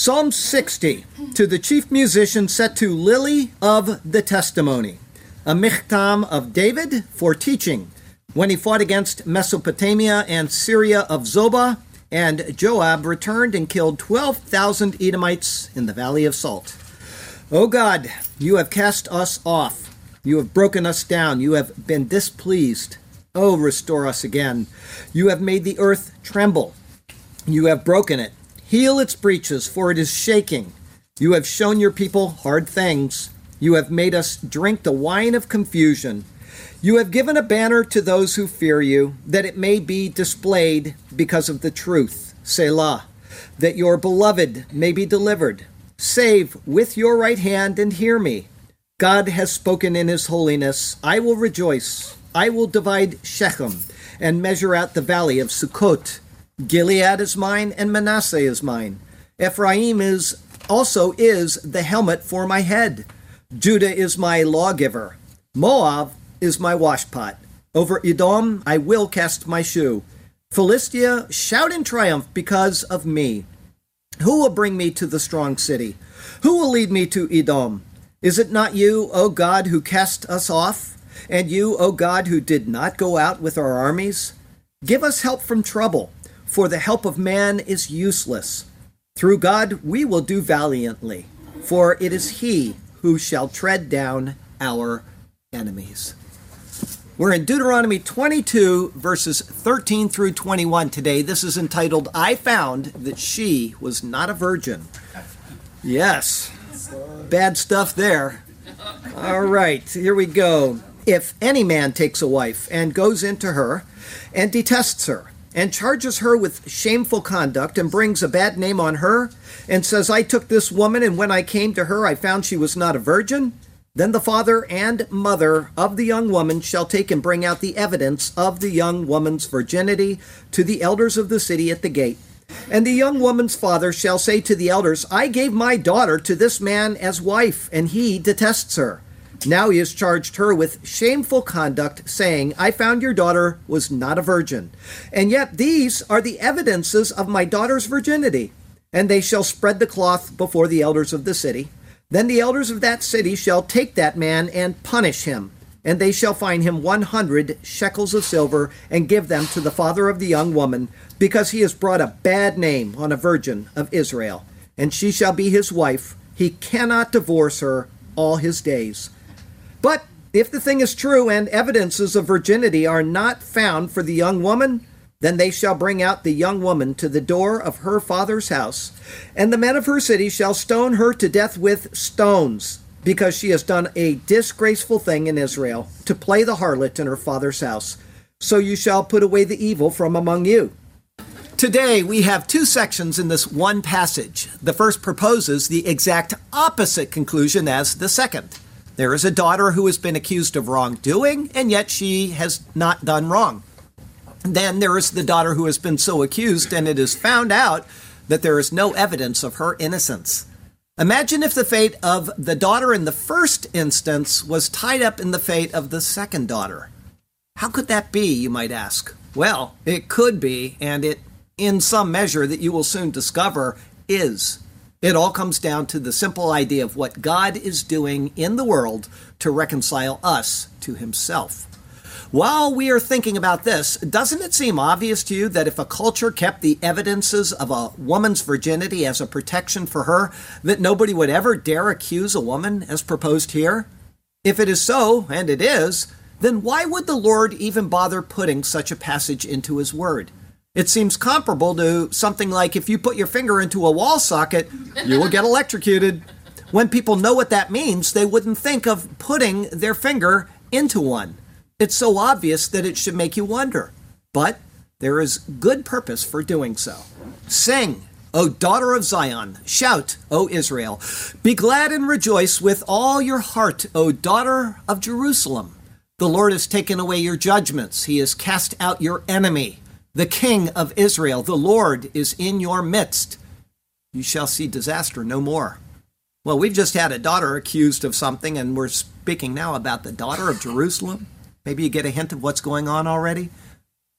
Psalm 60 to the chief musician set to Lily of the Testimony, a michtam of David for teaching when he fought against Mesopotamia and Syria of Zobah, and Joab returned and killed 12,000 Edomites in the Valley of Salt. O God, you have cast us off. You have broken us down. You have been displeased. O restore us again. You have made the earth tremble. You have broken it. Heal its breaches, for it is shaking. You have shown your people hard things. You have made us drink the wine of confusion. You have given a banner to those who fear you, that it may be displayed because of the truth. Selah. That your beloved may be delivered. Save with your right hand and hear me. God has spoken in his holiness. I will rejoice. I will divide Shechem and measure out the valley of Sukkot. Gilead is mine and Manasseh is mine. Ephraim is also is the helmet for my head. Judah is my lawgiver. Moab is my washpot. Over Edom I will cast my shoe. Philistia, shout in triumph because of me. Who will bring me to the strong city? Who will lead me to Edom? Is it not you, O God, who cast us off? And you, O God, who did not go out with our armies? Give us help from trouble for the help of man is useless. Through God we will do valiantly, for it is He who shall tread down our enemies. We're in Deuteronomy 22, verses 13 through 21 today. This is entitled, I Found That She Was Not a Virgin. Yes, bad stuff there. All right, here we go. If any man takes a wife and goes into her and detests her, and charges her with shameful conduct and brings a bad name on her and says, I took this woman and when I came to her I found she was not a virgin, then the father and mother of the young woman shall take and bring out the evidence of the young woman's virginity to the elders of the city at the gate. And the young woman's father shall say to the elders, I gave my daughter to this man as wife, and he detests her. Now he has charged her with shameful conduct, saying, I found your daughter was not a virgin. And yet these are the evidences of my daughter's virginity. And they shall spread the cloth before the elders of the city. Then the elders of that city shall take that man and punish him. And they shall fine him one hundred shekels of silver, and give them to the father of the young woman, because he has brought a bad name on a virgin of Israel. And she shall be his wife. He cannot divorce her all his days. But if the thing is true and evidences of virginity are not found for the young woman, then they shall bring out the young woman to the door of her father's house, and the men of her city shall stone her to death with stones, because she has done a disgraceful thing in Israel, to play the harlot in her father's house. So you shall put away the evil from among you. Today, we have two sections in this one passage. The first proposes the exact opposite conclusion as the second. There is a daughter who has been accused of wrongdoing, and yet she has not done wrong. Then there is the daughter who has been so accused, and it is found out that there is no evidence of her innocence. Imagine if the fate of the daughter in the first instance was tied up in the fate of the second daughter. How could that be, you might ask? Well, it could be, and it, in some measure that you will soon discover, is. It all comes down to the simple idea of what God is doing in the world to reconcile us to Himself. While we are thinking about this, doesn't it seem obvious to you that if a culture kept the evidences of a woman's virginity as a protection for her, that nobody would ever dare accuse a woman as proposed here? If it is so, and it is, then why would the Lord even bother putting such a passage into His Word? It seems comparable to something like if you put your finger into a wall socket, you will get electrocuted. When people know what that means, they wouldn't think of putting their finger into one. It's so obvious that it should make you wonder. But there is good purpose for doing so. Sing, O daughter of Zion. Shout, O Israel. Be glad and rejoice with all your heart, O daughter of Jerusalem. The Lord has taken away your judgments. He has cast out your enemy. The King of Israel, the Lord, is in your midst. You shall see disaster no more. Well, we've just had a daughter accused of something, and we're speaking now about the daughter of Jerusalem. Maybe you get a hint of what's going on already.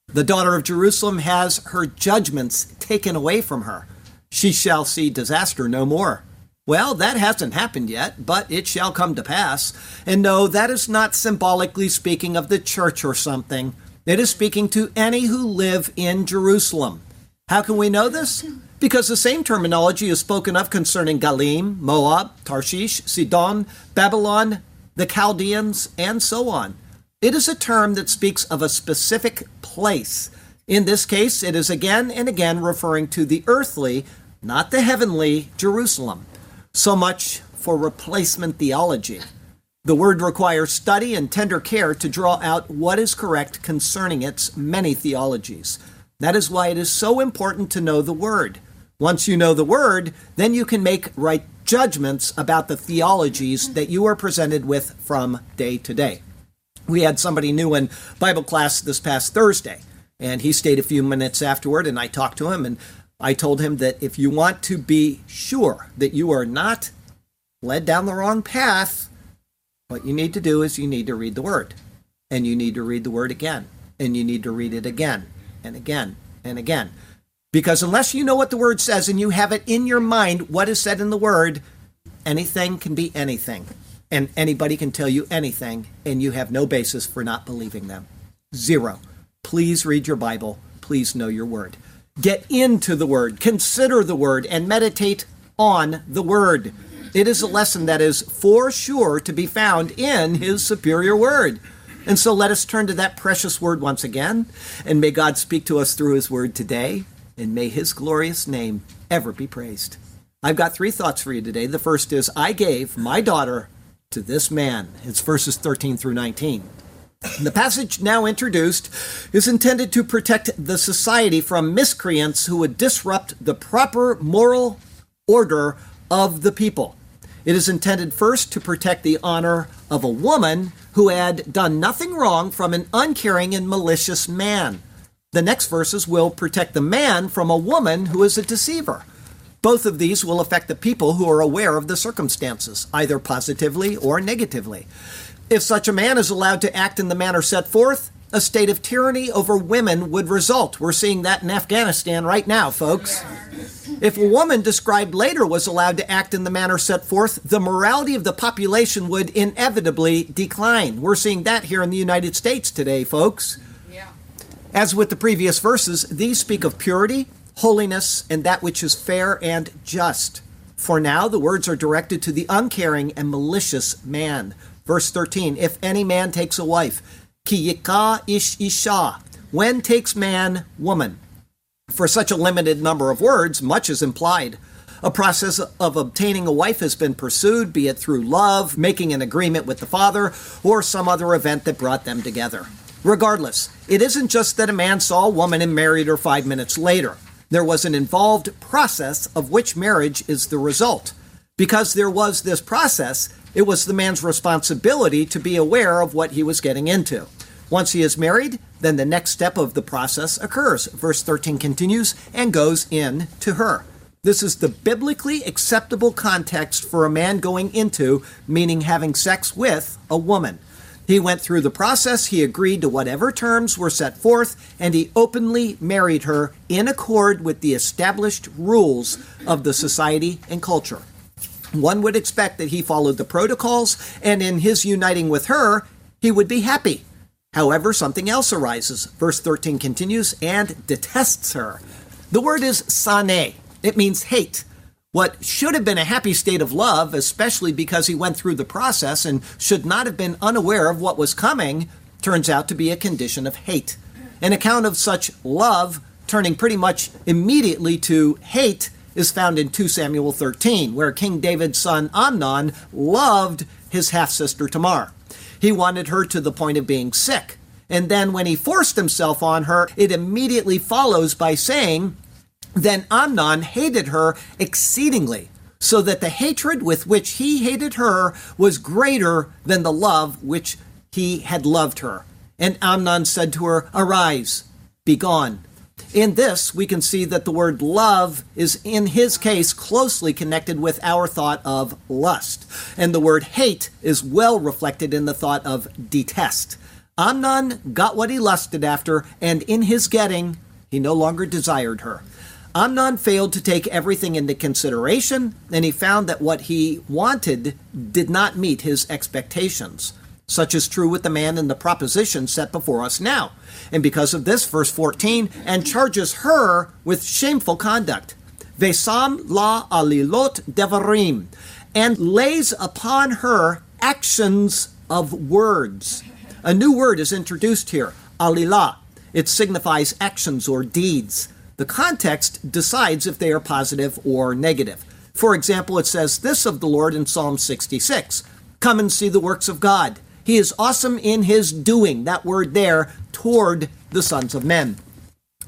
The daughter of Jerusalem has her judgments taken away from her she shall see disaster no more. Well, that hasn't happened yet, but it shall come to pass. And no, that is not symbolically speaking of the church or something. It is speaking to any who live in Jerusalem. How can we know this? Because the same terminology is spoken of concerning Gallim, Moab, Tarshish, Sidon, Babylon, the Chaldeans, and so on. It is a term that speaks of a specific place. In this case, it is again and again referring to the earthly not the heavenly Jerusalem. So much for replacement theology. The word requires study and tender care to draw out what is correct concerning its many theologies. That is why it is so important to know the word. Once you know the word, then you can make right judgments about the theologies that you are presented with from day to day. We had somebody new in Bible class this past Thursday, and he stayed a few minutes afterward, and I talked to him, and I told him that if you want to be sure that you are not led down the wrong path, what you need to do is you need to read the Word. And you need to read the Word again. And you need to read it again and again and again. Because unless you know what the Word says and you have it in your mind what is said in the Word, anything can be anything. And anybody can tell you anything, and you have no basis for not believing them. Zero. Please read your Bible. Please know your Word. Get into the Word, consider the Word, and meditate on the Word. It is a lesson that is for sure to be found in His superior Word. And so let us turn to that precious Word once again, and may God speak to us through His Word today, and may His glorious name ever be praised. I've got three thoughts for you today. The first is I gave my daughter to this man. It's verses 13 through 19. The passage now introduced is intended to protect the society from miscreants who would disrupt the proper moral order of the people. It is intended first to protect the honor of a woman who had done nothing wrong from an uncaring and malicious man. The next verses will protect the man from a woman who is a deceiver. Both of these will affect the people who are aware of the circumstances, either positively or negatively. If such a man is allowed to act in the manner set forth, a state of tyranny over women would result. We're seeing that in Afghanistan right now, folks. If a woman described later was allowed to act in the manner set forth, the morality of the population would inevitably decline. We're seeing that here in the United States today, folks. As with the previous verses, these speak of purity, holiness, and that which is fair and just. For now, the words are directed to the uncaring and malicious man Verse 13 If any man takes a wife, ki yika ish isha, when takes man woman? For such a limited number of words, much is implied. A process of obtaining a wife has been pursued, be it through love, making an agreement with the father, or some other event that brought them together. Regardless, it isn't just that a man saw a woman and married her five minutes later. There was an involved process of which marriage is the result. Because there was this process, it was the man's responsibility to be aware of what he was getting into. Once he is married, then the next step of the process occurs. Verse 13 continues and goes in to her. This is the biblically acceptable context for a man going into, meaning having sex with, a woman. He went through the process, he agreed to whatever terms were set forth, and he openly married her in accord with the established rules of the society and culture. One would expect that he followed the protocols, and in his uniting with her, he would be happy. However, something else arises. Verse 13 continues, and detests her. The word is sane, it means hate. What should have been a happy state of love, especially because he went through the process and should not have been unaware of what was coming, turns out to be a condition of hate. An account of such love turning pretty much immediately to hate is found in 2 Samuel 13, where King David's son Amnon loved his half sister Tamar. He wanted her to the point of being sick. And then when he forced himself on her, it immediately follows by saying, Then Amnon hated her exceedingly, so that the hatred with which he hated her was greater than the love which he had loved her. And Amnon said to her, Arise, be gone. In this, we can see that the word love is, in his case, closely connected with our thought of lust. And the word hate is well reflected in the thought of detest. Amnon got what he lusted after, and in his getting, he no longer desired her. Amnon failed to take everything into consideration, and he found that what he wanted did not meet his expectations. Such is true with the man in the proposition set before us now. And because of this, verse 14, and charges her with shameful conduct. Vesam la alilot devarim, and lays upon her actions of words. A new word is introduced here, alilah. It signifies actions or deeds. The context decides if they are positive or negative. For example, it says this of the Lord in Psalm 66 Come and see the works of God. He is awesome in his doing, that word there, toward the sons of men.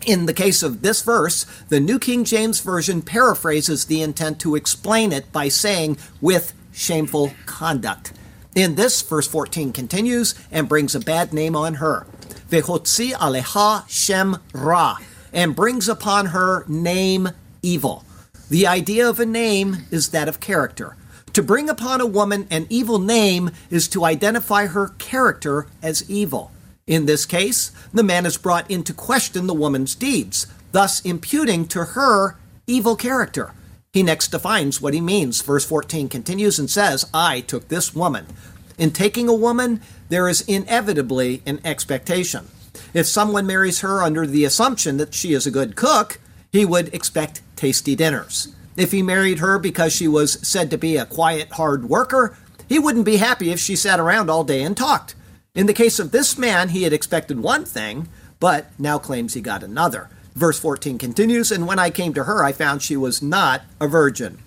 In the case of this verse, the New King James Version paraphrases the intent to explain it by saying, with shameful conduct. In this, verse 14 continues and brings a bad name on her. Vehotzi aleha shem ra and brings upon her name evil. The idea of a name is that of character. To bring upon a woman an evil name is to identify her character as evil. In this case, the man is brought into question the woman's deeds, thus imputing to her evil character. He next defines what he means. Verse 14 continues and says, I took this woman. In taking a woman, there is inevitably an expectation. If someone marries her under the assumption that she is a good cook, he would expect tasty dinners. If he married her because she was said to be a quiet, hard worker, he wouldn't be happy if she sat around all day and talked. In the case of this man, he had expected one thing, but now claims he got another. Verse 14 continues, And when I came to her, I found she was not a virgin.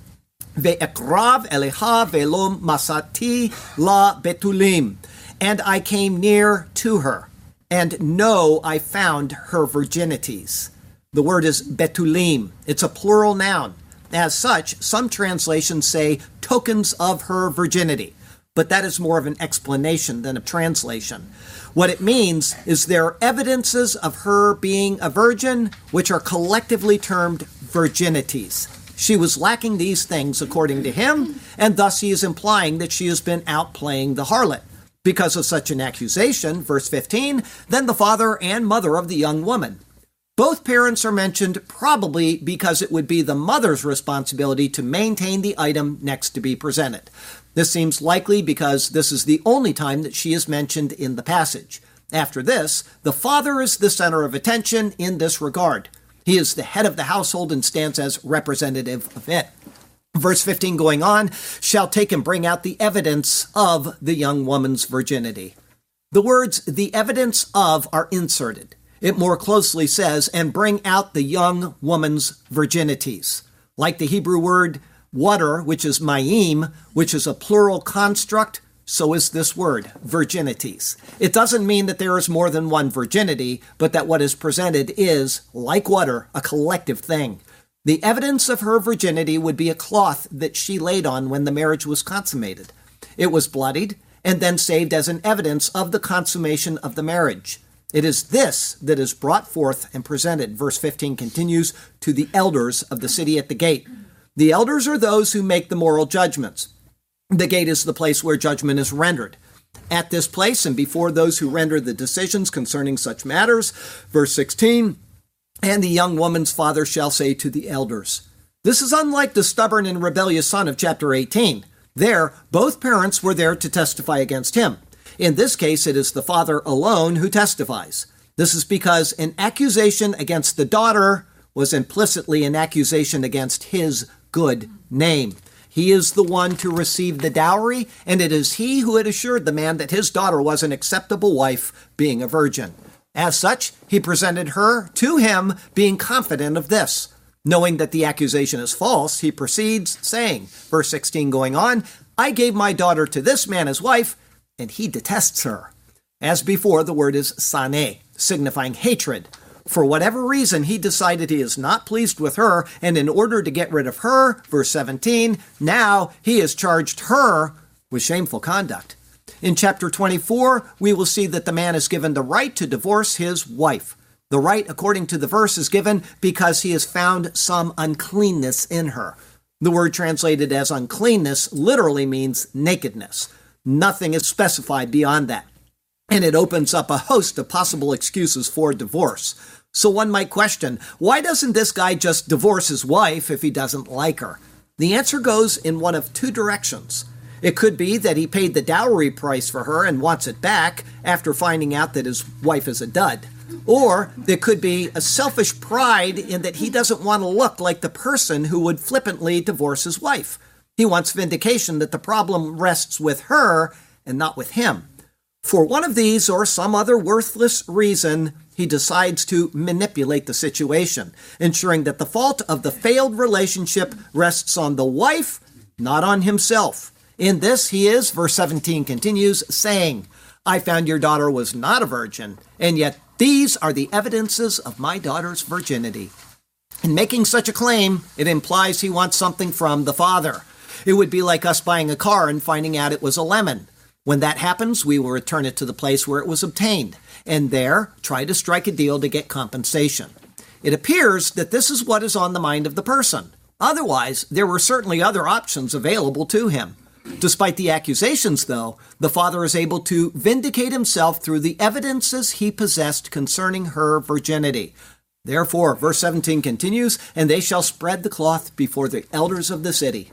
Eleha velom masati la betulim. And I came near to her and no, I found her virginities. The word is betulim. It's a plural noun. As such, some translations say tokens of her virginity, but that is more of an explanation than a translation. What it means is there are evidences of her being a virgin, which are collectively termed virginities. She was lacking these things according to him, and thus he is implying that she has been out playing the harlot. Because of such an accusation, verse 15, then the father and mother of the young woman. Both parents are mentioned probably because it would be the mother's responsibility to maintain the item next to be presented. This seems likely because this is the only time that she is mentioned in the passage. After this, the father is the center of attention in this regard. He is the head of the household and stands as representative of it verse 15 going on, shall take and bring out the evidence of the young woman's virginity. The words the evidence of are inserted. It more closely says, and bring out the young woman's virginities. Like the Hebrew word water, which is ma'im, which is a plural construct, so is this word, virginities. It doesn't mean that there is more than one virginity, but that what is presented is, like water, a collective thing. The evidence of her virginity would be a cloth that she laid on when the marriage was consummated. It was bloodied and then saved as an evidence of the consummation of the marriage. It is this that is brought forth and presented, verse 15 continues, to the elders of the city at the gate. The elders are those who make the moral judgments. The gate is the place where judgment is rendered. At this place and before those who render the decisions concerning such matters, verse 16, and the young woman's father shall say to the elders. This is unlike the stubborn and rebellious son of chapter 18. There, both parents were there to testify against him. In this case, it is the father alone who testifies. This is because an accusation against the daughter was implicitly an accusation against his good name. He is the one to receive the dowry, and it is he who had assured the man that his daughter was an acceptable wife, being a virgin. As such, he presented her to him, being confident of this. Knowing that the accusation is false, he proceeds, saying, verse 16 going on, I gave my daughter to this man as wife, and he detests her. As before, the word is sane, signifying hatred. For whatever reason, he decided he is not pleased with her, and in order to get rid of her, verse 17, now he has charged her with shameful conduct. In chapter 24, we will see that the man is given the right to divorce his wife. The right, according to the verse, is given because he has found some uncleanness in her. The word translated as uncleanness literally means nakedness. Nothing is specified beyond that. And it opens up a host of possible excuses for divorce. So one might question why doesn't this guy just divorce his wife if he doesn't like her? The answer goes in one of two directions. It could be that he paid the dowry price for her and wants it back after finding out that his wife is a dud. Or there could be a selfish pride in that he doesn't want to look like the person who would flippantly divorce his wife. He wants vindication that the problem rests with her and not with him. For one of these or some other worthless reason, he decides to manipulate the situation, ensuring that the fault of the failed relationship rests on the wife, not on himself. In this, he is, verse 17 continues, saying, I found your daughter was not a virgin, and yet these are the evidences of my daughter's virginity. In making such a claim, it implies he wants something from the father. It would be like us buying a car and finding out it was a lemon. When that happens, we will return it to the place where it was obtained, and there try to strike a deal to get compensation. It appears that this is what is on the mind of the person. Otherwise, there were certainly other options available to him. Despite the accusations, though, the father is able to vindicate himself through the evidences he possessed concerning her virginity. Therefore, verse 17 continues, and they shall spread the cloth before the elders of the city.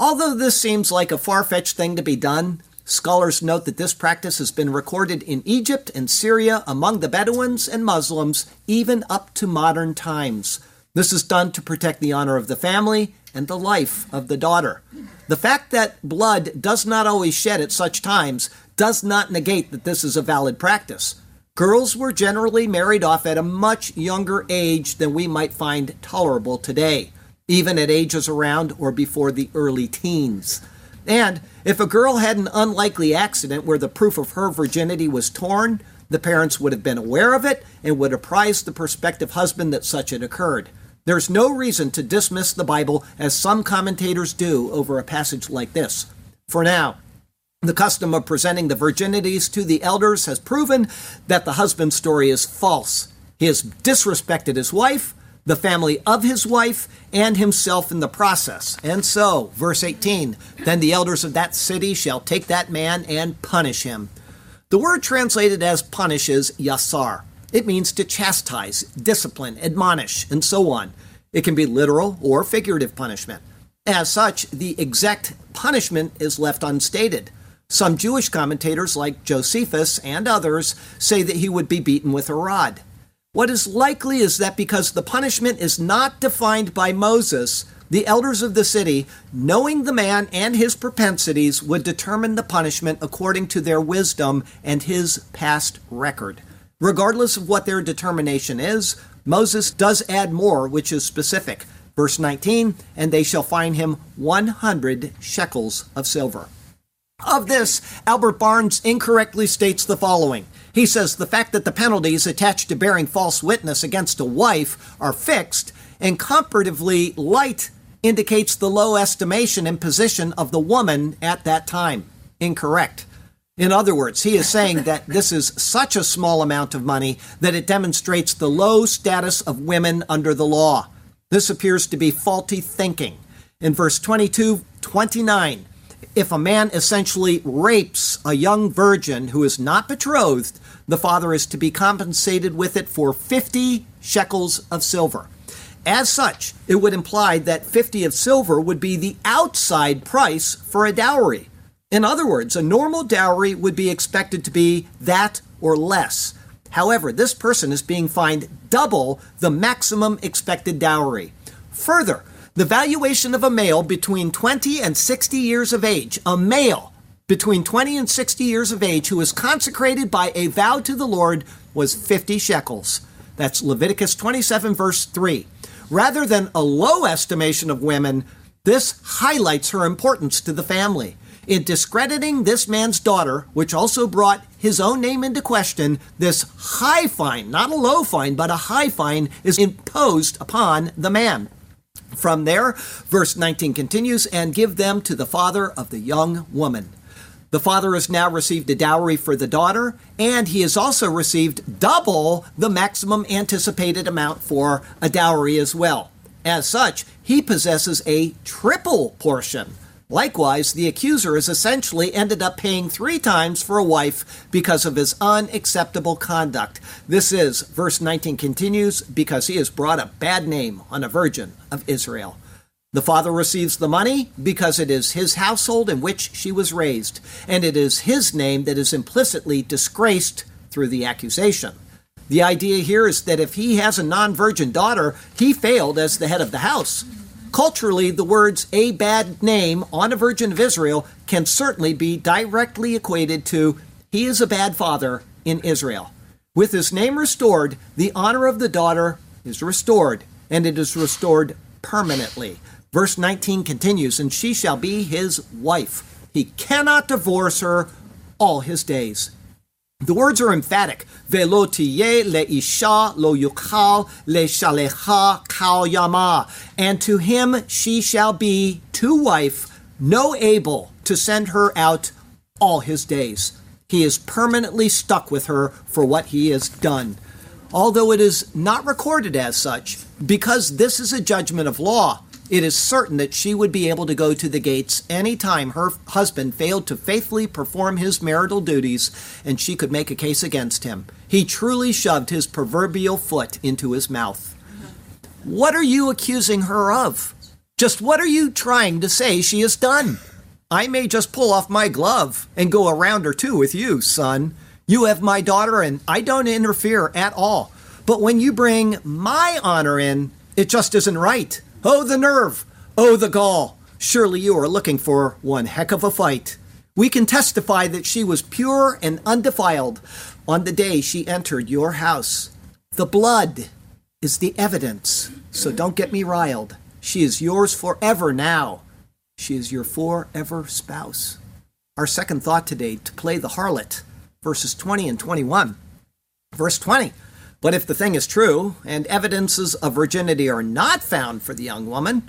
Although this seems like a far fetched thing to be done, Scholars note that this practice has been recorded in Egypt and Syria among the Bedouins and Muslims even up to modern times. This is done to protect the honor of the family and the life of the daughter. The fact that blood does not always shed at such times does not negate that this is a valid practice. Girls were generally married off at a much younger age than we might find tolerable today, even at ages around or before the early teens. And if a girl had an unlikely accident where the proof of her virginity was torn, the parents would have been aware of it and would apprise the prospective husband that such had occurred. There's no reason to dismiss the Bible as some commentators do over a passage like this. For now, the custom of presenting the virginities to the elders has proven that the husband's story is false. He has disrespected his wife, the family of his wife, and himself in the process. And so, verse 18 Then the elders of that city shall take that man and punish him. The word translated as punish is yasar. It means to chastise, discipline, admonish, and so on. It can be literal or figurative punishment. As such, the exact punishment is left unstated. Some Jewish commentators, like Josephus and others, say that he would be beaten with a rod. What is likely is that because the punishment is not defined by Moses, the elders of the city, knowing the man and his propensities, would determine the punishment according to their wisdom and his past record. Regardless of what their determination is, Moses does add more, which is specific. Verse 19, and they shall fine him 100 shekels of silver. Of this, Albert Barnes incorrectly states the following he says the fact that the penalties attached to bearing false witness against a wife are fixed and comparatively light indicates the low estimation and position of the woman at that time. Incorrect. In other words, he is saying that this is such a small amount of money that it demonstrates the low status of women under the law. This appears to be faulty thinking. In verse 22 29, if a man essentially rapes a young virgin who is not betrothed, the father is to be compensated with it for 50 shekels of silver. As such, it would imply that 50 of silver would be the outside price for a dowry. In other words, a normal dowry would be expected to be that or less. However, this person is being fined double the maximum expected dowry. Further, the valuation of a male between 20 and 60 years of age, a male between 20 and 60 years of age who is consecrated by a vow to the Lord, was 50 shekels. That's Leviticus 27, verse 3. Rather than a low estimation of women, this highlights her importance to the family. In discrediting this man's daughter, which also brought his own name into question, this high fine, not a low fine, but a high fine, is imposed upon the man. From there, verse 19 continues, and give them to the father of the young woman. The father has now received a dowry for the daughter, and he has also received double the maximum anticipated amount for a dowry as well. As such, he possesses a triple portion. Likewise, the accuser has essentially ended up paying three times for a wife because of his unacceptable conduct. This is, verse 19 continues, because he has brought a bad name on a virgin of Israel. The father receives the money because it is his household in which she was raised, and it is his name that is implicitly disgraced through the accusation. The idea here is that if he has a non virgin daughter, he failed as the head of the house. Culturally, the words a bad name on a virgin of Israel can certainly be directly equated to he is a bad father in Israel. With his name restored, the honor of the daughter is restored, and it is restored permanently. Verse 19 continues, and she shall be his wife. He cannot divorce her all his days. The words are emphatic. Velo tiye leisha lo yukal le shalecha kal yama. And to him she shall be to wife, no able to send her out all his days. He is permanently stuck with her for what he has done. Although it is not recorded as such, because this is a judgment of law, it is certain that she would be able to go to the gates any time her husband failed to faithfully perform his marital duties, and she could make a case against him. He truly shoved his proverbial foot into his mouth. What are you accusing her of? Just what are you trying to say she has done? I may just pull off my glove and go a round or two with you, son. You have my daughter, and I don't interfere at all. But when you bring my honor in, it just isn't right. Oh, the nerve! Oh, the gall! Surely you are looking for one heck of a fight. We can testify that she was pure and undefiled on the day she entered your house. The blood is the evidence, so don't get me riled. She is yours forever now. She is your forever spouse. Our second thought today to play the harlot, verses 20 and 21. Verse 20 but if the thing is true, and evidences of virginity are not found for the young woman,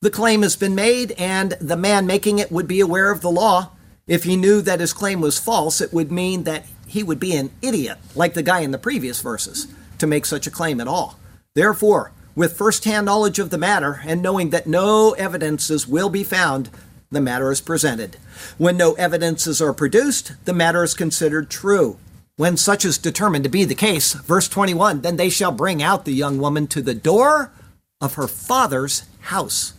the claim has been made, and the man making it would be aware of the law. If he knew that his claim was false, it would mean that he would be an idiot, like the guy in the previous verses, to make such a claim at all. Therefore, with first hand knowledge of the matter, and knowing that no evidences will be found, the matter is presented. When no evidences are produced, the matter is considered true. When such is determined to be the case, verse 21 then they shall bring out the young woman to the door of her father's house.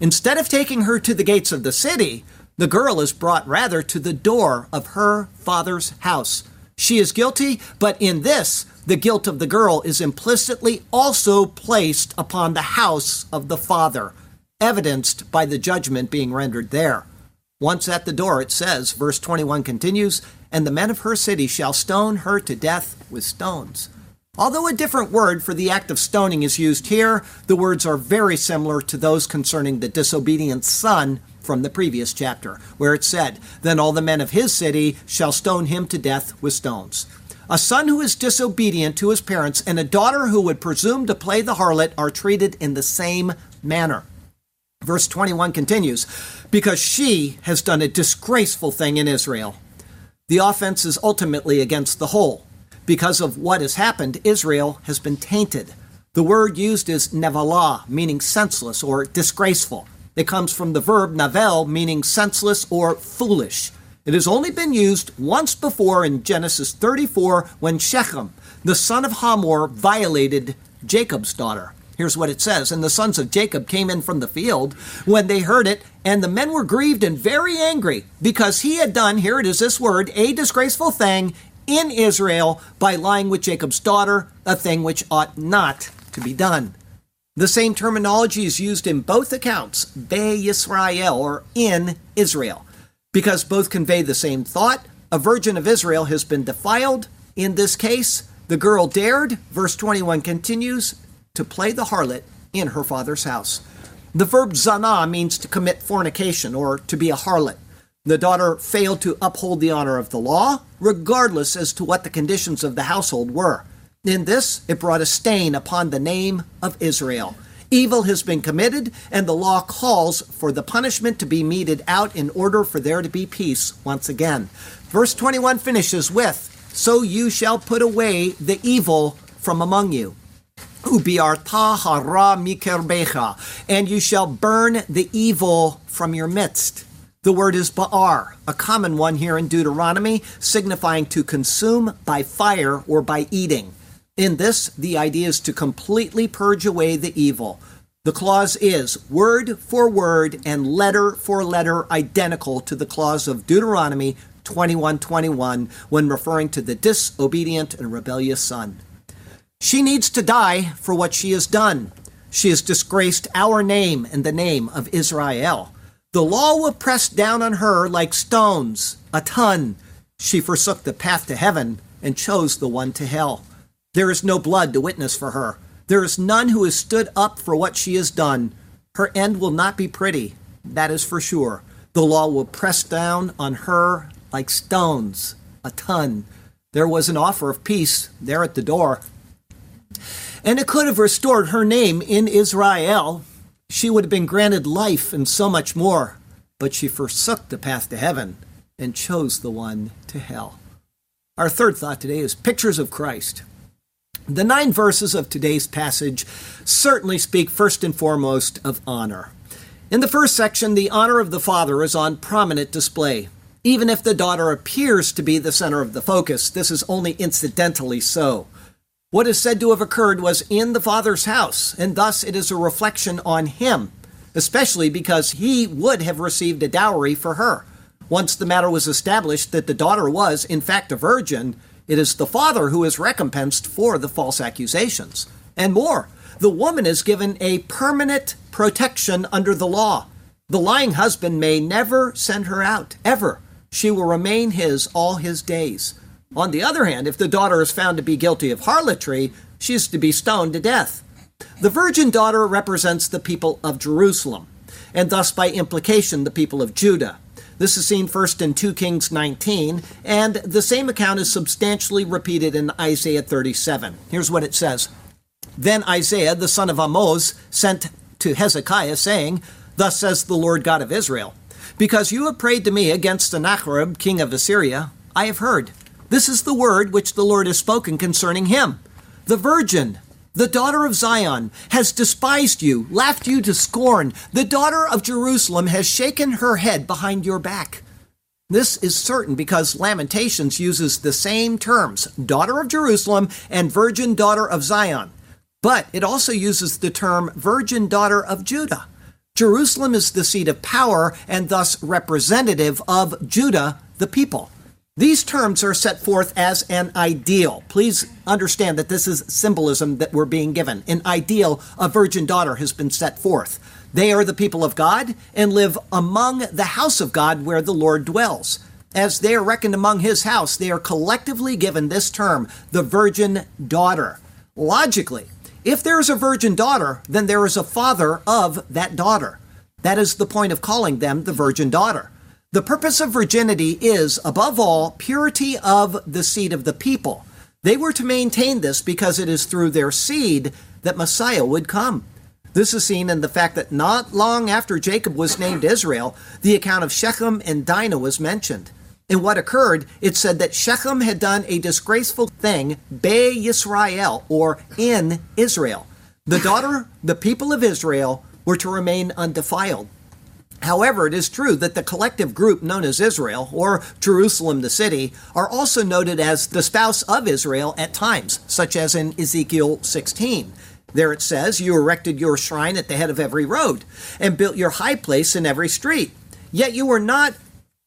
Instead of taking her to the gates of the city, the girl is brought rather to the door of her father's house. She is guilty, but in this, the guilt of the girl is implicitly also placed upon the house of the father, evidenced by the judgment being rendered there. Once at the door, it says, verse 21 continues, and the men of her city shall stone her to death with stones. Although a different word for the act of stoning is used here, the words are very similar to those concerning the disobedient son from the previous chapter, where it said, Then all the men of his city shall stone him to death with stones. A son who is disobedient to his parents and a daughter who would presume to play the harlot are treated in the same manner. Verse 21 continues, Because she has done a disgraceful thing in Israel the offense is ultimately against the whole. Because of what has happened, Israel has been tainted. The word used is nevalah, meaning senseless or disgraceful. It comes from the verb navel, meaning senseless or foolish. It has only been used once before in Genesis 34 when Shechem, the son of Hamor, violated Jacob's daughter. Here's what it says And the sons of Jacob came in from the field when they heard it, and the men were grieved and very angry because he had done, here it is this word, a disgraceful thing in Israel by lying with Jacob's daughter, a thing which ought not to be done. The same terminology is used in both accounts, Be Yisrael, or in Israel, because both convey the same thought. A virgin of Israel has been defiled. In this case, the girl dared, verse 21 continues, to play the harlot in her father's house. The verb zana means to commit fornication or to be a harlot. The daughter failed to uphold the honor of the law, regardless as to what the conditions of the household were. In this, it brought a stain upon the name of Israel. Evil has been committed, and the law calls for the punishment to be meted out in order for there to be peace once again. Verse 21 finishes with, So you shall put away the evil from among you. Ubiarta hara mikerbecha, and you shall burn the evil from your midst. The word is ba'ar, a common one here in Deuteronomy, signifying to consume by fire or by eating. In this, the idea is to completely purge away the evil. The clause is word for word and letter for letter identical to the clause of Deuteronomy 21:21 when referring to the disobedient and rebellious son. She needs to die for what she has done. She has disgraced our name and the name of Israel. The law will press down on her like stones, a ton. She forsook the path to heaven and chose the one to hell. There is no blood to witness for her. There is none who has stood up for what she has done. Her end will not be pretty, that is for sure. The law will press down on her like stones, a ton. There was an offer of peace there at the door. And it could have restored her name in Israel, she would have been granted life and so much more, but she forsook the path to heaven and chose the one to hell. Our third thought today is pictures of Christ. The nine verses of today's passage certainly speak first and foremost of honor. In the first section, the honor of the father is on prominent display. Even if the daughter appears to be the center of the focus, this is only incidentally so. What is said to have occurred was in the Father's house, and thus it is a reflection on him, especially because he would have received a dowry for her. Once the matter was established that the daughter was, in fact, a virgin, it is the father who is recompensed for the false accusations. And more, the woman is given a permanent protection under the law. The lying husband may never send her out, ever. She will remain his all his days. On the other hand, if the daughter is found to be guilty of harlotry, she is to be stoned to death. The virgin daughter represents the people of Jerusalem, and thus by implication the people of Judah. This is seen first in 2 Kings 19, and the same account is substantially repeated in Isaiah 37. Here's what it says Then Isaiah, the son of Amoz, sent to Hezekiah, saying, Thus says the Lord God of Israel, Because you have prayed to me against Sennacherib, king of Assyria, I have heard. This is the word which the Lord has spoken concerning him. The virgin, the daughter of Zion, has despised you, laughed you to scorn. The daughter of Jerusalem has shaken her head behind your back. This is certain because Lamentations uses the same terms, daughter of Jerusalem and virgin daughter of Zion. But it also uses the term virgin daughter of Judah. Jerusalem is the seat of power and thus representative of Judah, the people. These terms are set forth as an ideal. Please understand that this is symbolism that we're being given. An ideal, a virgin daughter, has been set forth. They are the people of God and live among the house of God where the Lord dwells. As they are reckoned among his house, they are collectively given this term, the virgin daughter. Logically, if there is a virgin daughter, then there is a father of that daughter. That is the point of calling them the virgin daughter. The purpose of virginity is, above all, purity of the seed of the people. They were to maintain this because it is through their seed that Messiah would come. This is seen in the fact that not long after Jacob was named Israel, the account of Shechem and Dinah was mentioned. In what occurred, it said that Shechem had done a disgraceful thing, Be Yisrael, or in Israel. The daughter, the people of Israel, were to remain undefiled. However, it is true that the collective group known as Israel, or Jerusalem the city, are also noted as the spouse of Israel at times, such as in Ezekiel 16. There it says, You erected your shrine at the head of every road, and built your high place in every street. Yet you were not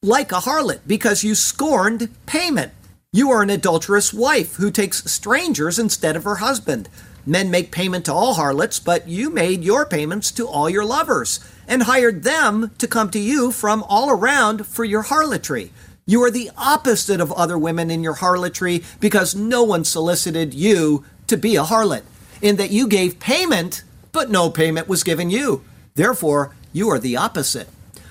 like a harlot, because you scorned payment. You are an adulterous wife who takes strangers instead of her husband. Men make payment to all harlots, but you made your payments to all your lovers and hired them to come to you from all around for your harlotry. You are the opposite of other women in your harlotry because no one solicited you to be a harlot, in that you gave payment, but no payment was given you. Therefore, you are the opposite.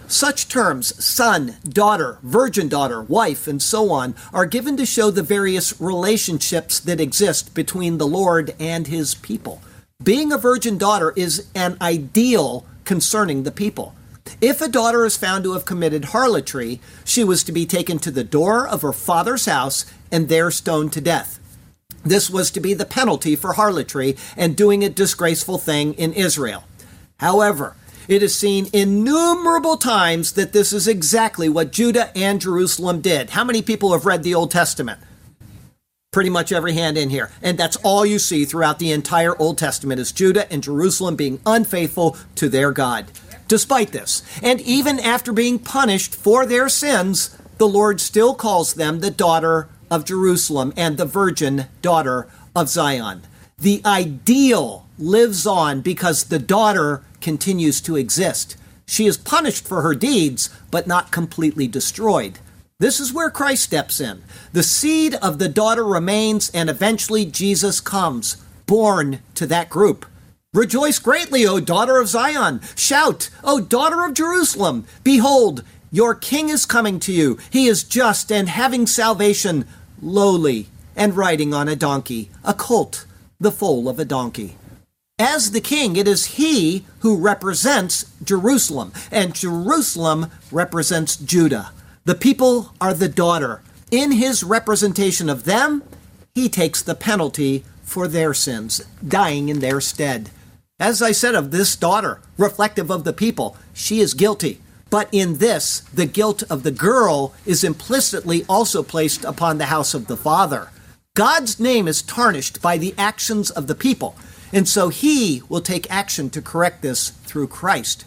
Such terms, son, daughter, virgin daughter, wife, and so on, are given to show the various relationships that exist between the Lord and his people. Being a virgin daughter is an ideal concerning the people. If a daughter is found to have committed harlotry, she was to be taken to the door of her father's house and there stoned to death. This was to be the penalty for harlotry and doing a disgraceful thing in Israel. However, it is seen innumerable times that this is exactly what Judah and Jerusalem did. How many people have read the Old Testament? Pretty much every hand in here. And that's all you see throughout the entire Old Testament is Judah and Jerusalem being unfaithful to their God. Despite this, and even after being punished for their sins, the Lord still calls them the daughter of Jerusalem and the virgin daughter of Zion. The ideal lives on because the daughter continues to exist. She is punished for her deeds, but not completely destroyed. This is where Christ steps in. The seed of the daughter remains, and eventually Jesus comes, born to that group. Rejoice greatly, O daughter of Zion. Shout, O daughter of Jerusalem. Behold, your king is coming to you. He is just and having salvation, lowly, and riding on a donkey, a colt, the foal of a donkey. As the king, it is he who represents Jerusalem, and Jerusalem represents Judah. The people are the daughter. In his representation of them, he takes the penalty for their sins, dying in their stead. As I said of this daughter, reflective of the people, she is guilty. But in this, the guilt of the girl is implicitly also placed upon the house of the father. God's name is tarnished by the actions of the people, and so he will take action to correct this through Christ.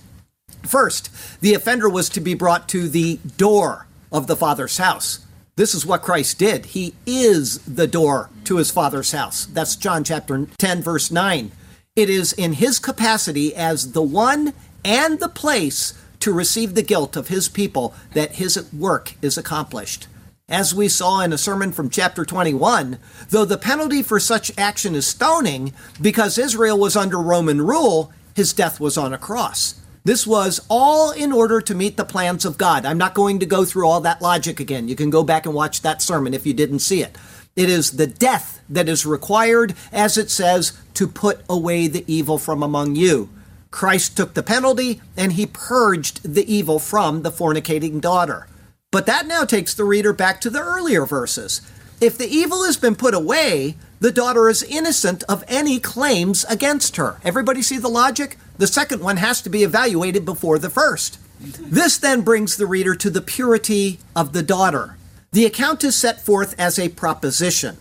First, the offender was to be brought to the door of the Father's house. This is what Christ did. He is the door to his Father's house. That's John chapter 10, verse 9. It is in his capacity as the one and the place to receive the guilt of his people that his work is accomplished. As we saw in a sermon from chapter 21, though the penalty for such action is stoning, because Israel was under Roman rule, his death was on a cross. This was all in order to meet the plans of God. I'm not going to go through all that logic again. You can go back and watch that sermon if you didn't see it. It is the death that is required, as it says, to put away the evil from among you. Christ took the penalty and he purged the evil from the fornicating daughter. But that now takes the reader back to the earlier verses. If the evil has been put away, the daughter is innocent of any claims against her. Everybody see the logic? The second one has to be evaluated before the first. This then brings the reader to the purity of the daughter. The account is set forth as a proposition.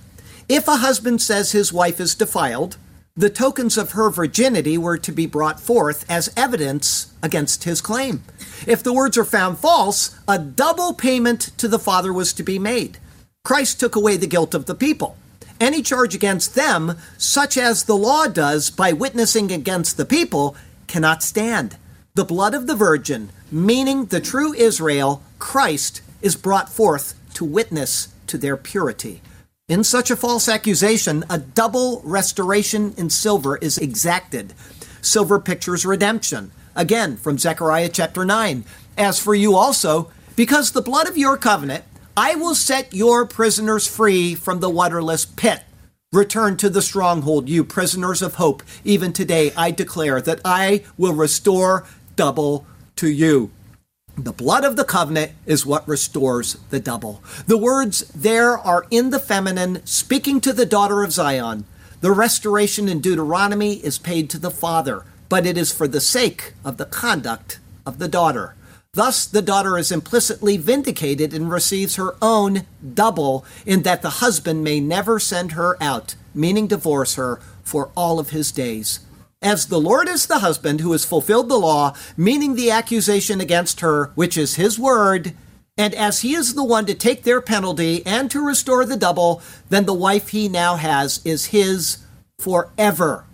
If a husband says his wife is defiled, the tokens of her virginity were to be brought forth as evidence against his claim. If the words are found false, a double payment to the father was to be made. Christ took away the guilt of the people. Any charge against them, such as the law does by witnessing against the people, cannot stand. The blood of the virgin, meaning the true Israel, Christ, is brought forth to witness to their purity. In such a false accusation, a double restoration in silver is exacted. Silver pictures redemption. Again, from Zechariah chapter 9. As for you also, because the blood of your covenant, I will set your prisoners free from the waterless pit. Return to the stronghold, you prisoners of hope. Even today, I declare that I will restore double to you. The blood of the covenant is what restores the double. The words there are in the feminine, speaking to the daughter of Zion. The restoration in Deuteronomy is paid to the father, but it is for the sake of the conduct of the daughter. Thus, the daughter is implicitly vindicated and receives her own double, in that the husband may never send her out, meaning divorce her, for all of his days. As the Lord is the husband who has fulfilled the law, meaning the accusation against her, which is his word, and as he is the one to take their penalty and to restore the double, then the wife he now has is his forever.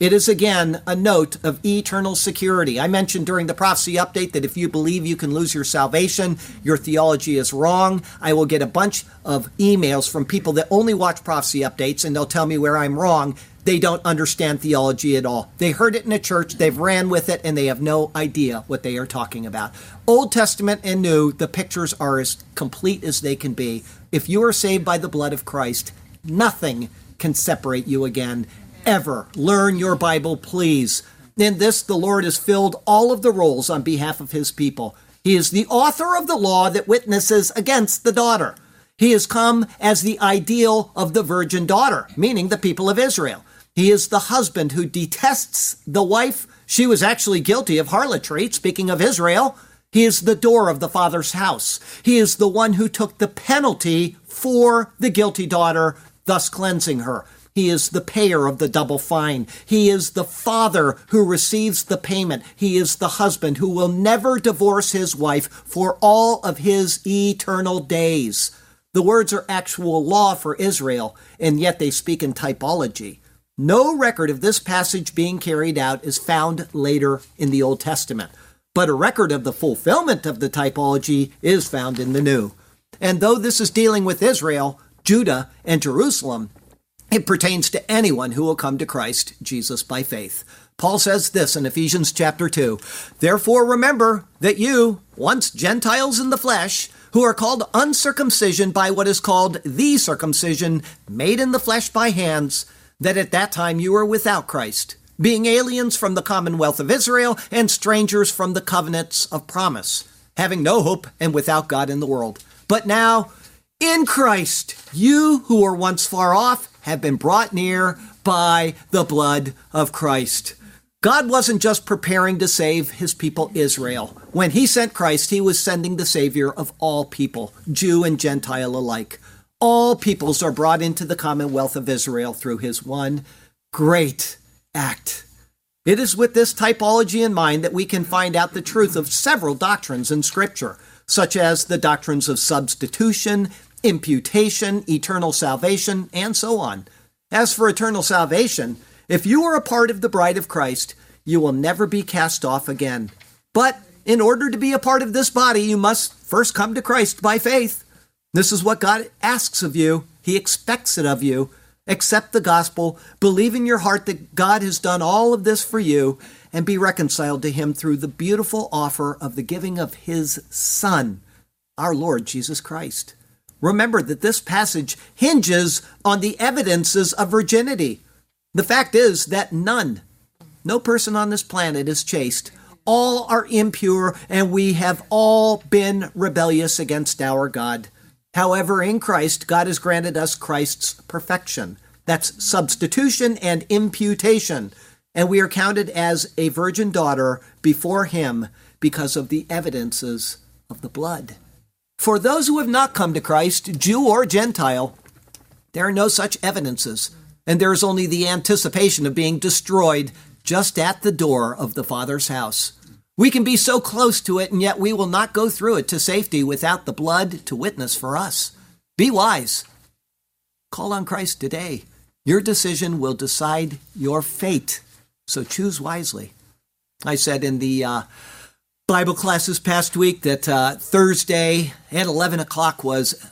It is again a note of eternal security. I mentioned during the prophecy update that if you believe you can lose your salvation, your theology is wrong. I will get a bunch of emails from people that only watch prophecy updates and they'll tell me where I'm wrong. They don't understand theology at all. They heard it in a church, they've ran with it, and they have no idea what they are talking about. Old Testament and New, the pictures are as complete as they can be. If you are saved by the blood of Christ, nothing can separate you again, ever. Learn your Bible, please. In this, the Lord has filled all of the roles on behalf of his people. He is the author of the law that witnesses against the daughter. He has come as the ideal of the virgin daughter, meaning the people of Israel. He is the husband who detests the wife. She was actually guilty of harlotry, speaking of Israel. He is the door of the father's house. He is the one who took the penalty for the guilty daughter, thus cleansing her. He is the payer of the double fine. He is the father who receives the payment. He is the husband who will never divorce his wife for all of his eternal days. The words are actual law for Israel, and yet they speak in typology. No record of this passage being carried out is found later in the Old Testament, but a record of the fulfillment of the typology is found in the New. And though this is dealing with Israel, Judah, and Jerusalem, it pertains to anyone who will come to Christ Jesus by faith. Paul says this in Ephesians chapter 2 Therefore, remember that you, once Gentiles in the flesh, who are called uncircumcision by what is called the circumcision, made in the flesh by hands, that at that time you were without Christ, being aliens from the commonwealth of Israel and strangers from the covenants of promise, having no hope and without God in the world. But now, in Christ, you who were once far off have been brought near by the blood of Christ. God wasn't just preparing to save his people Israel. When he sent Christ, he was sending the Savior of all people, Jew and Gentile alike all peoples are brought into the commonwealth of Israel through his one great act. It is with this typology in mind that we can find out the truth of several doctrines in Scripture, such as the doctrines of substitution, imputation, eternal salvation, and so on. As for eternal salvation, if you are a part of the bride of Christ, you will never be cast off again. But in order to be a part of this body, you must first come to Christ by faith. This is what God asks of you. He expects it of you. Accept the gospel, believe in your heart that God has done all of this for you, and be reconciled to Him through the beautiful offer of the giving of His Son, our Lord Jesus Christ. Remember that this passage hinges on the evidences of virginity. The fact is that none, no person on this planet is chaste. All are impure, and we have all been rebellious against our God. However, in Christ, God has granted us Christ's perfection. That's substitution and imputation. And we are counted as a virgin daughter before Him because of the evidences of the blood. For those who have not come to Christ, Jew or Gentile, there are no such evidences, and there is only the anticipation of being destroyed just at the door of the Father's house. We can be so close to it, and yet we will not go through it to safety without the blood to witness for us. Be wise. Call on Christ today. Your decision will decide your fate, so choose wisely. I said in the uh, Bible class this past week that uh, Thursday at 11 o'clock was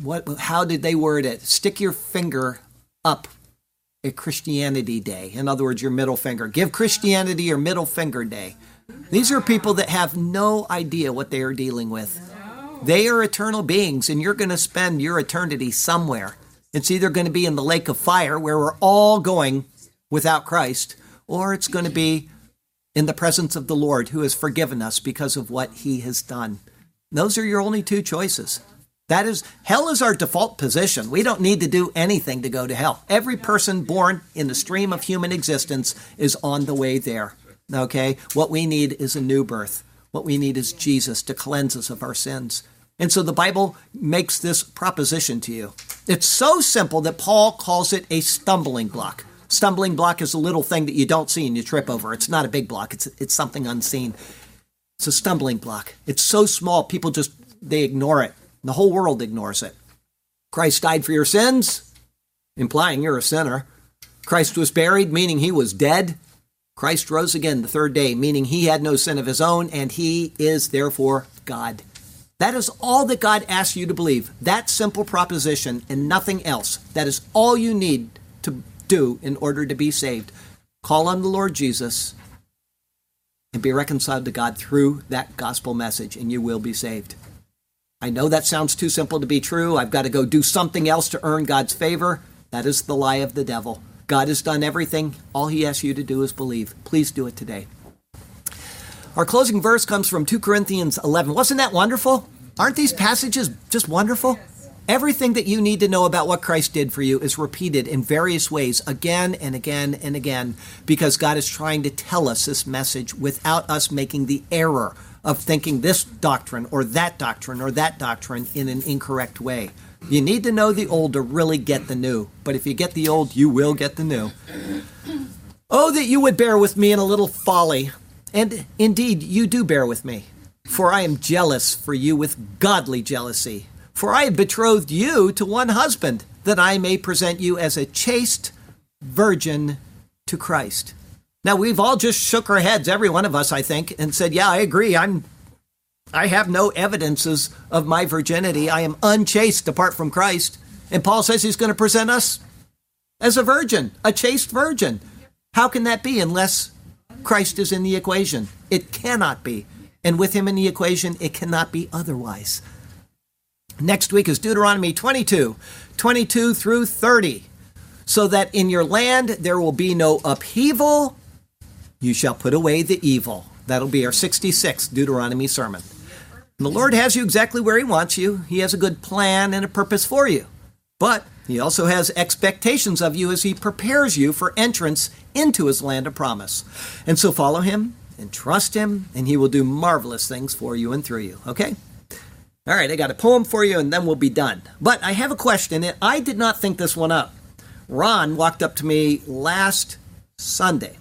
what? How did they word it? Stick your finger up at Christianity Day. In other words, your middle finger. Give Christianity your middle finger day. These are people that have no idea what they are dealing with. They are eternal beings, and you're going to spend your eternity somewhere. It's either going to be in the lake of fire, where we're all going without Christ, or it's going to be in the presence of the Lord who has forgiven us because of what he has done. Those are your only two choices. That is, hell is our default position. We don't need to do anything to go to hell. Every person born in the stream of human existence is on the way there. Okay? What we need is a new birth. What we need is Jesus to cleanse us of our sins. And so the Bible makes this proposition to you. It's so simple that Paul calls it a stumbling block. Stumbling block is a little thing that you don't see and you trip over. It's not a big block, it's, it's something unseen. It's a stumbling block. It's so small, people just they ignore it. The whole world ignores it. Christ died for your sins, implying you're a sinner. Christ was buried, meaning he was dead. Christ rose again the third day, meaning he had no sin of his own, and he is therefore God. That is all that God asks you to believe. That simple proposition and nothing else. That is all you need to do in order to be saved. Call on the Lord Jesus and be reconciled to God through that gospel message, and you will be saved. I know that sounds too simple to be true. I've got to go do something else to earn God's favor. That is the lie of the devil. God has done everything. All he asks you to do is believe. Please do it today. Our closing verse comes from 2 Corinthians 11. Wasn't that wonderful? Aren't these passages just wonderful? Everything that you need to know about what Christ did for you is repeated in various ways again and again and again because God is trying to tell us this message without us making the error of thinking this doctrine or that doctrine or that doctrine in an incorrect way. You need to know the old to really get the new. But if you get the old, you will get the new. Oh, that you would bear with me in a little folly. And indeed, you do bear with me. For I am jealous for you with godly jealousy. For I have betrothed you to one husband, that I may present you as a chaste virgin to Christ. Now we've all just shook our heads, every one of us, I think, and said, "Yeah, I agree. I'm I have no evidences of my virginity. I am unchaste apart from Christ." And Paul says he's going to present us as a virgin, a chaste virgin. How can that be unless Christ is in the equation? It cannot be. And with him in the equation, it cannot be otherwise. Next week is Deuteronomy 22, 22 through 30. So that in your land there will be no upheaval you shall put away the evil. That'll be our 66th Deuteronomy sermon. And the Lord has you exactly where He wants you. He has a good plan and a purpose for you. But He also has expectations of you as He prepares you for entrance into His land of promise. And so follow Him and trust Him, and He will do marvelous things for you and through you. Okay? All right, I got a poem for you, and then we'll be done. But I have a question, and I did not think this one up. Ron walked up to me last Sunday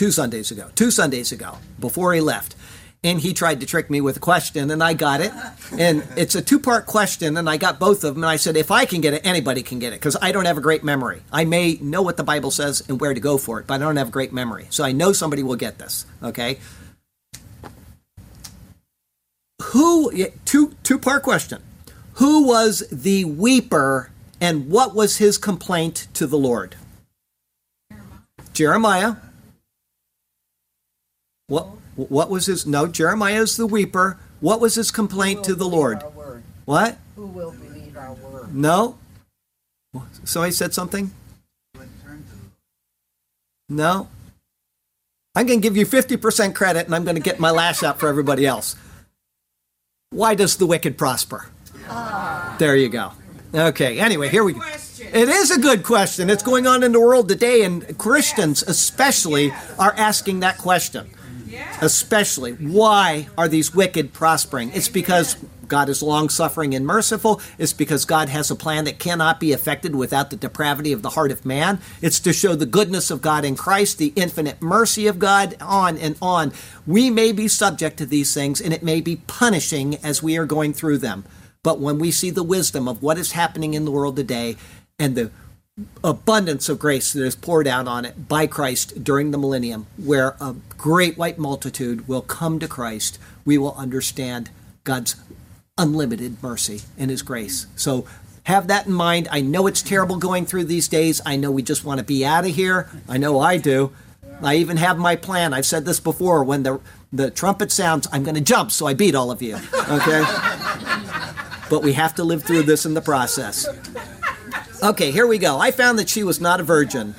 two Sundays ago, two Sundays ago, before he left. And he tried to trick me with a question, and I got it. And it's a two part question, and I got both of them. And I said, if I can get it, anybody can get it, because I don't have a great memory. I may know what the Bible says and where to go for it, but I don't have a great memory. So I know somebody will get this, okay? Who, two, two part question. Who was the weeper, and what was his complaint to the Lord? Jeremiah. What what was his no, Jeremiah is the weeper. What was his complaint to the Lord? What? Who will believe our word? No. Somebody said something? No. I'm going to give you 50% credit and I'm going to get my lash out for everybody else. Why does the wicked prosper? Ah. There you go. Okay, anyway, here we go. It is a good question. It's going on in the world today, and Christians especially are asking that question especially. Why are these wicked prospering? It's because God is long suffering and merciful. It's because God has a plan that cannot be effected without the depravity of the heart of man. It's to show the goodness of God in Christ, the infinite mercy of God, on and on. We may be subject to these things, and it may be punishing as we are going through them. But when we see the wisdom of what is happening in the world today and the abundance of grace that is poured out on it by Christ during the millennium, where a great white multitude will come to Christ, we will understand God's unlimited mercy and His grace. So have that in mind. I know it's terrible going through these days. I know we just want to be out of here. I know I do. I even have my plan. I've said this before. When the the trumpet sounds, I'm going to jump so I beat all of you. Okay? but we have to live through this in the process. Okay, here we go. I found that she was not a virgin.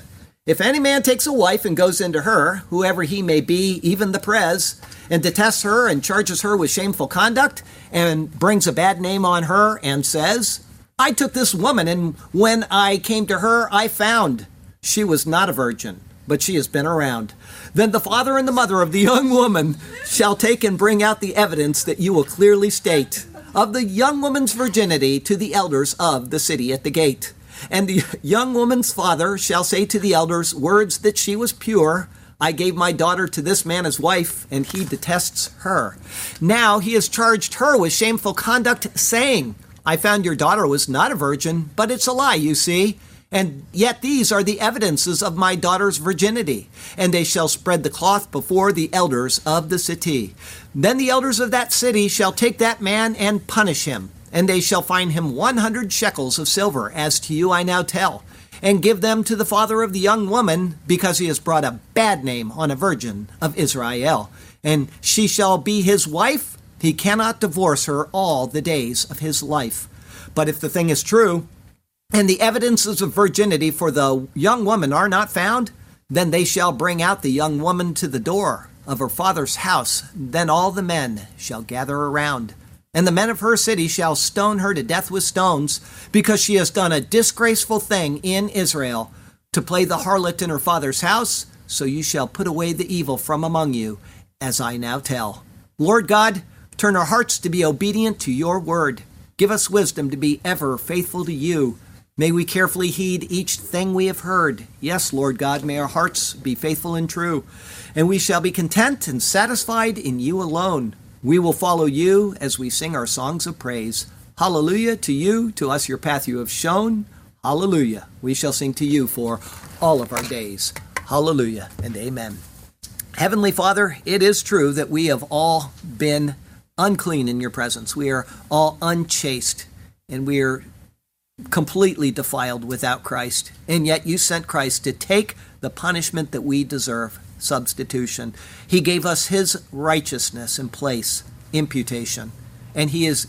If any man takes a wife and goes into her, whoever he may be, even the prez, and detests her and charges her with shameful conduct, and brings a bad name on her, and says, I took this woman, and when I came to her, I found she was not a virgin, but she has been around. Then the father and the mother of the young woman shall take and bring out the evidence that you will clearly state of the young woman's virginity to the elders of the city at the gate. And the young woman's father shall say to the elders words that she was pure. I gave my daughter to this man as wife, and he detests her. Now he has charged her with shameful conduct, saying, I found your daughter was not a virgin, but it's a lie, you see. And yet these are the evidences of my daughter's virginity. And they shall spread the cloth before the elders of the city. Then the elders of that city shall take that man and punish him and they shall find him 100 shekels of silver, as to you I now tell. and give them to the father of the young woman, because he has brought a bad name on a virgin of Israel. And she shall be his wife. He cannot divorce her all the days of his life. But if the thing is true, and the evidences of virginity for the young woman are not found, then they shall bring out the young woman to the door of her father's house. Then all the men shall gather around. And the men of her city shall stone her to death with stones, because she has done a disgraceful thing in Israel, to play the harlot in her father's house. So you shall put away the evil from among you, as I now tell. Lord God, turn our hearts to be obedient to your word. Give us wisdom to be ever faithful to you. May we carefully heed each thing we have heard. Yes, Lord God, may our hearts be faithful and true, and we shall be content and satisfied in you alone. We will follow you as we sing our songs of praise. Hallelujah to you, to us your path you have shown. Hallelujah. We shall sing to you for all of our days. Hallelujah and amen. Heavenly Father, it is true that we have all been unclean in your presence. We are all unchaste and we are completely defiled without Christ. And yet you sent Christ to take the punishment that we deserve substitution. He gave us his righteousness in place, imputation. And he has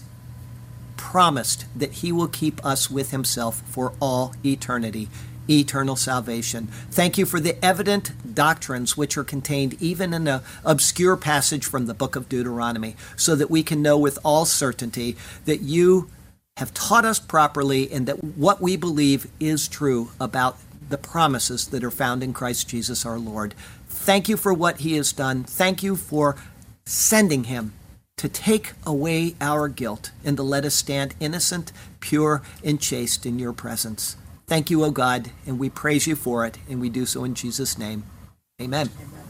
promised that he will keep us with himself for all eternity eternal salvation. Thank you for the evident doctrines which are contained even in an obscure passage from the book of Deuteronomy, so that we can know with all certainty that you have taught us properly and that what we believe is true about the promises that are found in Christ Jesus our Lord. Thank you for what he has done. Thank you for sending him to take away our guilt and to let us stand innocent, pure, and chaste in your presence. Thank you, O God, and we praise you for it, and we do so in Jesus' name. Amen. Amen.